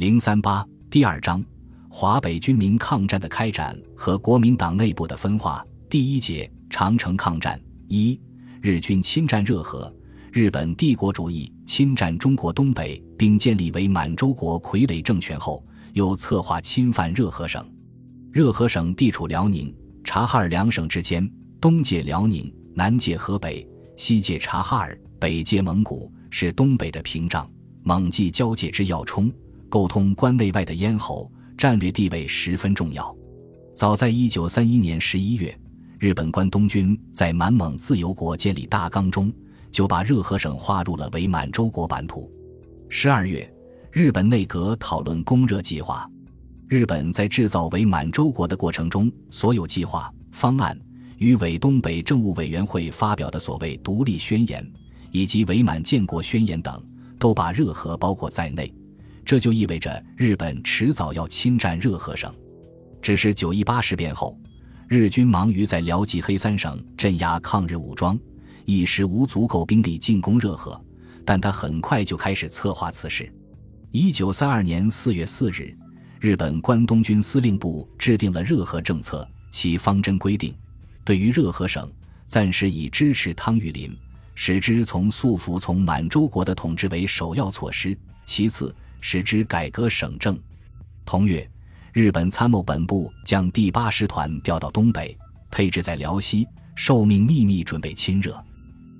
零三八第二章：华北军民抗战的开展和国民党内部的分化。第一节：长城抗战。一、日军侵占热河，日本帝国主义侵占中国东北，并建立为满洲国傀儡政权后，又策划侵犯热河省。热河省地处辽宁、察哈尔两省之间，东界辽宁，南界河北，西界察哈尔，北界蒙古，是东北的屏障，蒙冀交界之要冲，沟通关内外的咽喉，战略地位十分重要。早在一九三一年十一月。日本关东军在满蒙自由国建立大纲中，就把热河省划入了伪满洲国版图。十二月，日本内阁讨论攻热计划。日本在制造伪满洲国的过程中，所有计划方案与伪东北政务委员会发表的所谓独立宣言以及伪满建国宣言等，都把热河包括在内。这就意味着日本迟早要侵占热河省。只是九一八事变后。日军忙于在辽吉黑三省镇压抗日武装，一时无足够兵力进攻热河，但他很快就开始策划此事。一九三二年四月四日，日本关东军司令部制定了热河政策，其方针规定：对于热河省，暂时以支持汤玉麟，使之从速服从满洲国的统治为首要措施；其次，使之改革省政。同月。日本参谋本部将第八师团调到东北，配置在辽西，受命秘密准备亲热。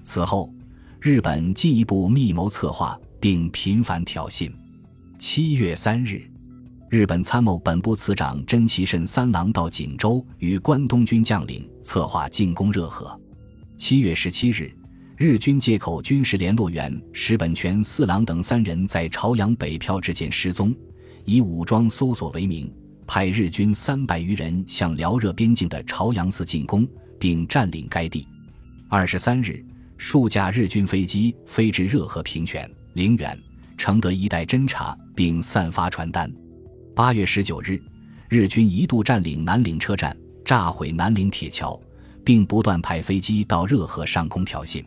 此后，日本进一步密谋策划，并频繁挑衅。七月三日，日本参谋本部次长真崎慎三郎到锦州，与关东军将领策划进攻热河。七月十七日，日军借口军事联络员石本泉四郎等三人在朝阳北漂之间失踪，以武装搜索为名。派日军三百余人向辽热边境的朝阳寺进攻，并占领该地。二十三日，数架日军飞机飞至热河平泉、陵园、承德一带侦察，并散发传单。八月十九日，日军一度占领南岭车站，炸毁南岭铁桥，并不断派飞机到热河上空挑衅。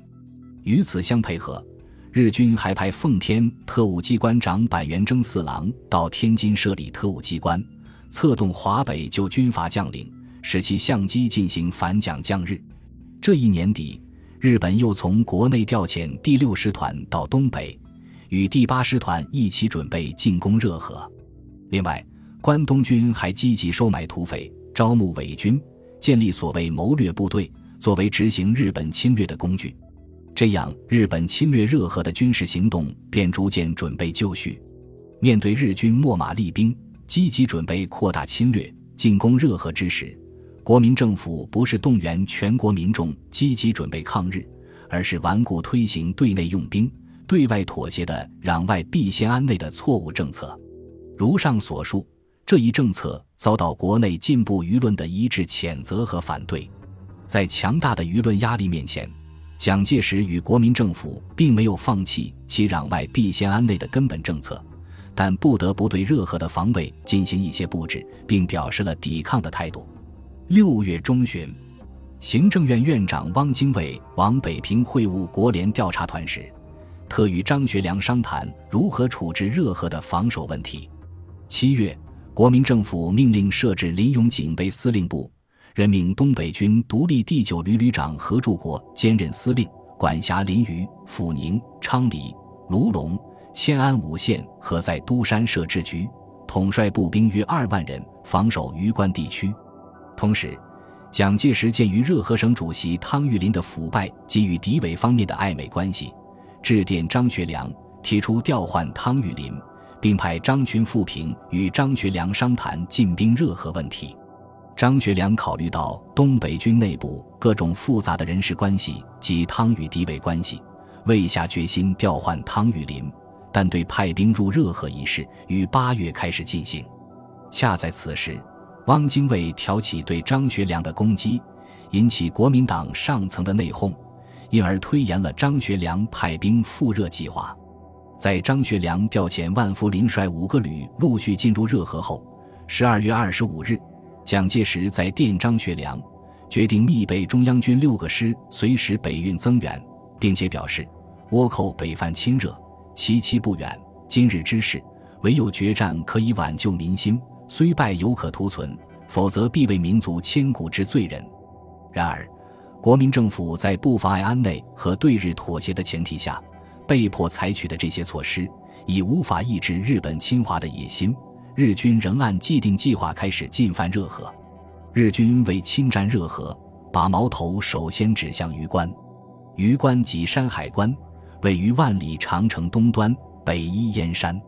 与此相配合，日军还派奉天特务机关长板垣征四郎到天津设立特务机关。策动华北旧军阀将领，使其相机进行反蒋降日。这一年底，日本又从国内调遣第六师团到东北，与第八师团一起准备进攻热河。另外，关东军还积极收买土匪，招募伪军，建立所谓谋略部队，作为执行日本侵略的工具。这样，日本侵略热河的军事行动便逐渐准备就绪。面对日军秣马厉兵。积极准备扩大侵略、进攻热河之时，国民政府不是动员全国民众积极准备抗日，而是顽固推行对内用兵、对外妥协的“攘外必先安内”的错误政策。如上所述，这一政策遭到国内进步舆论的一致谴责和反对。在强大的舆论压力面前，蒋介石与国民政府并没有放弃其“攘外必先安内”的根本政策。但不得不对热河的防卫进行一些布置，并表示了抵抗的态度。六月中旬，行政院院长汪精卫往北平会晤国联调查团时，特与张学良商谈如何处置热河的防守问题。七月，国民政府命令设置林永警备司令部，任命东北军独立第九旅旅长何柱国兼任司令，管辖临榆、阜宁、昌黎、卢龙。迁安五县和在都山设置局，统帅步兵约二万人，防守榆关地区。同时，蒋介石鉴于热河省主席汤玉麟的腐败及与敌伪方面的暧昧关系，致电张学良，提出调换汤玉麟，并派张群、富平与张学良商谈进兵热河问题。张学良考虑到东北军内部各种复杂的人事关系及汤与敌伪关系，未下决心调换汤玉麟。但对派兵入热河一事于八月开始进行，恰在此时，汪精卫挑起对张学良的攻击，引起国民党上层的内讧，因而推延了张学良派兵赴热计划。在张学良调遣万福林率五个旅陆续进入热河后，十二月二十五日，蒋介石在电张学良，决定密备中央军六个师随时北运增援，并且表示倭寇北犯侵热。其期不远，今日之事，唯有决战可以挽救民心，虽败犹可图存，否则必为民族千古之罪人。然而，国民政府在不妨碍安内和对日妥协的前提下，被迫采取的这些措施，已无法抑制日本侵华的野心。日军仍按既定计划开始进犯热河。日军为侵占热河，把矛头首先指向榆关。榆关即山海关，位于万里长城东端，北依燕山。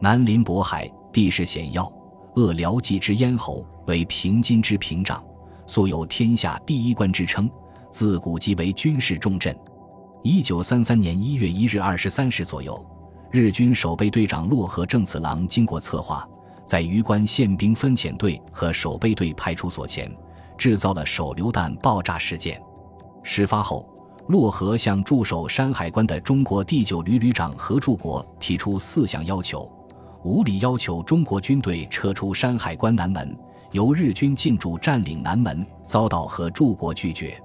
南临渤海，地势险要，扼辽冀之咽喉，为平津之屏障，素有“天下第一关”之称。自古即为军事重镇。一九三三年一月一日二十三时左右，日军守备队长洛河正次郎经过策划，在榆关宪兵分遣队和守备队派出所前制造了手榴弹爆炸事件。事发后，洛河向驻守山海关的中国第九旅旅长何柱国提出四项要求。无理要求中国军队撤出山海关南门，由日军进驻占领南门，遭到何柱国拒绝。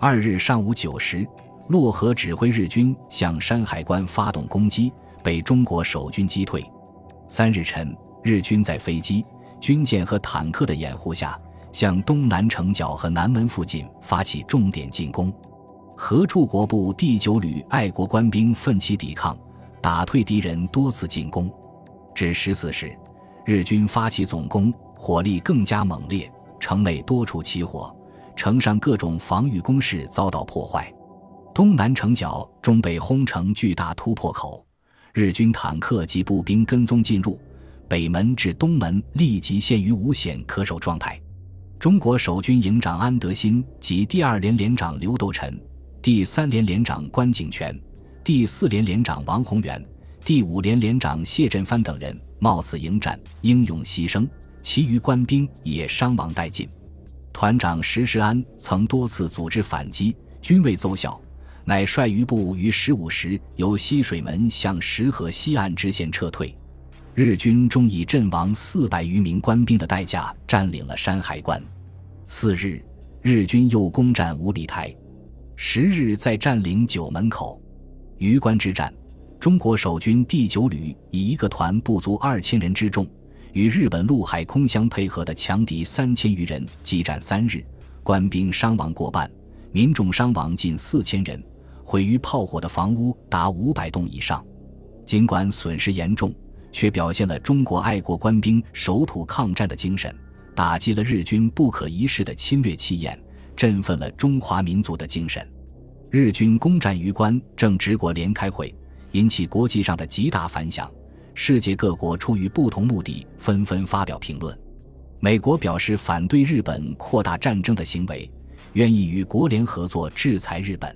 二日上午九时，洛河指挥日军向山海关发动攻击，被中国守军击退。三日晨，日军在飞机、军舰和坦克的掩护下，向东南城角和南门附近发起重点进攻。何处国部第九旅爱国官兵奋起抵抗，打退敌人多次进攻。至十四时，日军发起总攻，火力更加猛烈，城内多处起火，城上各种防御工事遭到破坏。东南城角终被轰成巨大突破口，日军坦克及步兵跟踪进入，北门至东门立即陷于无险可守状态。中国守军营长安德新及第二连连长刘斗臣、第三连连长关景全、第四连连长王宏元。第五连连长谢振藩等人冒死迎战，英勇牺牲，其余官兵也伤亡殆尽。团长石世安曾多次组织反击，均未奏效，乃率余部于十五时由西水门向石河西岸支线撤退。日军终以阵亡四百余名官兵的代价占领了山海关。次日，日军又攻占五里台，十日再占领九门口。榆关之战。中国守军第九旅以一个团不足二千人之众，与日本陆海空相配合的强敌三千余人激战三日，官兵伤亡过半，民众伤亡近四千人，毁于炮火的房屋达五百栋以上。尽管损失严重，却表现了中国爱国官兵守土抗战的精神，打击了日军不可一世的侵略气焰，振奋了中华民族的精神。日军攻占榆关，正值国联开会。引起国际上的极大反响，世界各国出于不同目的，纷纷发表评论。美国表示反对日本扩大战争的行为，愿意与国联合作制裁日本。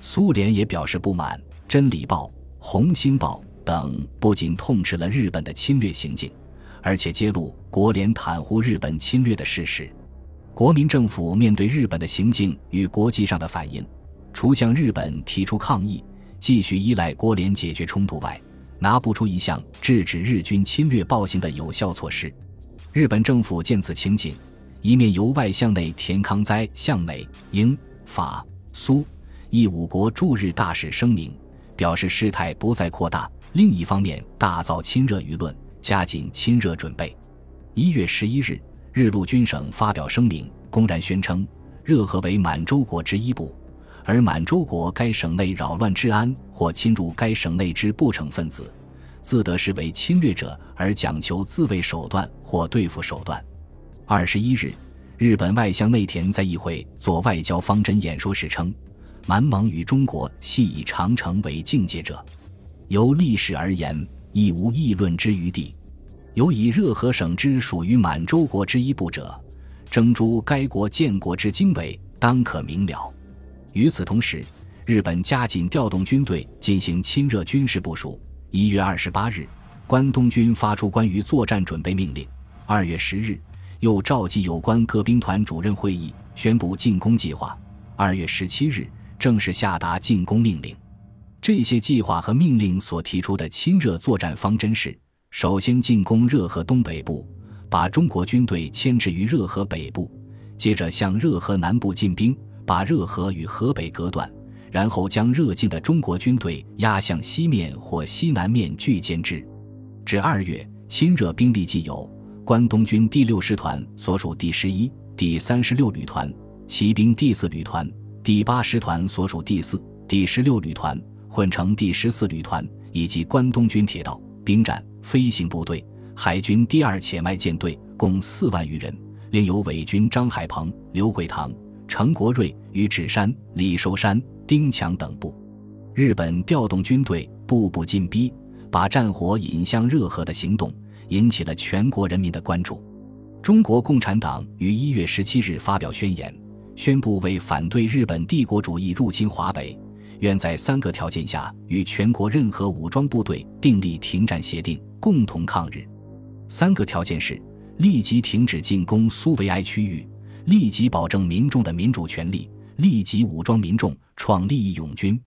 苏联也表示不满，《真理报》《红星报》等不仅痛斥了日本的侵略行径，而且揭露国联袒护日本侵略的事实。国民政府面对日本的行径与国际上的反应，除向日本提出抗议。继续依赖国联解决冲突外，拿不出一项制止日军侵略暴行的有效措施。日本政府见此情景，一面由外向内田康哉向美、英、法、苏意五国驻日大使声明，表示事态不再扩大；另一方面大造亲热舆论，加紧亲热准备。一月十一日，日陆军省发表声明，公然宣称热河为满洲国之一部。而满洲国该省内扰乱治安或侵入该省内之不成分子，自得视为侵略者，而讲求自卫手段或对付手段。二十一日，日本外相内田在议会作外交方针演说时称：“满蒙与中国系以长城为境界者，由历史而言，亦无议论之余地。有以热河省之属于满洲国之一部者，征诸该国建国之经纬，当可明了。”与此同时，日本加紧调动军队进行亲热军事部署。一月二十八日，关东军发出关于作战准备命令。二月十日，又召集有关各兵团主任会议，宣布进攻计划。二月十七日，正式下达进攻命令。这些计划和命令所提出的亲热作战方针是：首先进攻热河东北部，把中国军队牵制于热河北部；接着向热河南部进兵。把热河与河北隔断，然后将热进的中国军队压向西面或西南面拒歼之。至二月，亲热兵力既有：关东军第六师团所属第十一、第三十六旅团、骑兵第四旅团、第八师团所属第四、第十六旅团、混成第十四旅团，以及关东军铁道、兵站、飞行部队、海军第二潜外舰队，共四万余人。另有伪军张海鹏、刘桂堂、程国瑞、于芷山、李寿山、丁强等部。日本调动军队，步步进逼，把战火引向热河的行动，引起了全国人民的关注。中国共产党于一月十七日发表宣言，宣布为反对日本帝国主义入侵华北，愿在三个条件下与全国任何武装部队订立停战协定，共同抗日。三个条件是：立即停止进攻苏维埃区域，立即保证民众的民主权利，立即武装民众，创利益勇军。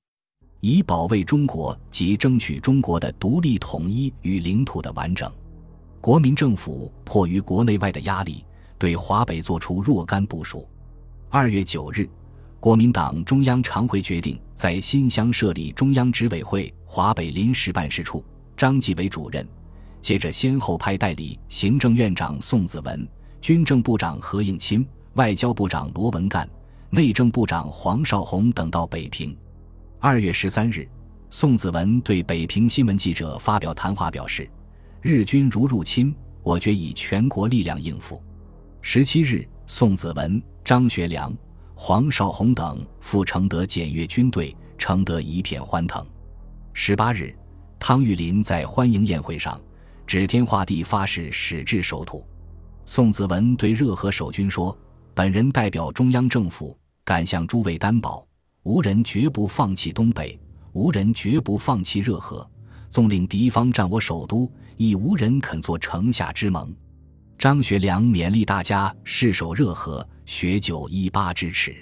以保卫中国及争取中国的独立统一与领土的完整，国民政府迫于国内外的压力，对华北作出若干部署。二月九日，国民党中央常会决定在新乡设立中央执委会华北临时办事处，张继为主任。接着，先后派代理行政院长宋子文、军政部长何应钦、外交部长罗文干、内政部长黄绍竑等到北平。二月十三日，宋子文对北平新闻记者发表谈话，表示：“日军如入侵，我决以全国力量应付。”十七日，宋子文、张学良、黄绍竑等赴承德检阅军队，承德一片欢腾。十八日，汤玉麟在欢迎宴会上指天画地发誓矢志守土。宋子文对热河守军说：“本人代表中央政府，敢向诸位担保。”无人绝不放弃东北，无人绝不放弃热河。纵令敌方占我首都，亦无人肯做城下之盟。张学良勉励大家誓守热河，学酒一八之耻。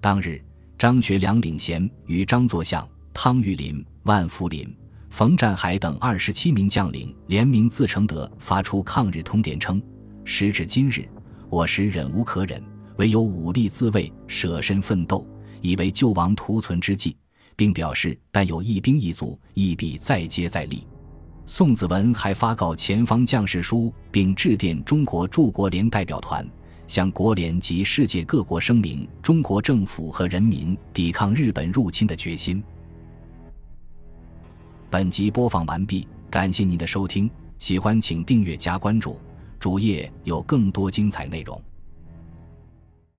当日，张学良领衔与张作相、汤玉麟、万福林、冯占海等二十七名将领联名自承德发出抗日通电，称：时至今日，我实忍无可忍，唯有武力自卫，舍身奋斗。以为救亡图存之计，并表示但有一兵一卒，亦必再接再厉。宋子文还发告前方将士书，并致电中国驻国联代表团，向国联及世界各国声明中国政府和人民抵抗日本入侵的决心。本集播放完毕，感谢您的收听，喜欢请订阅加关注，主页有更多精彩内容。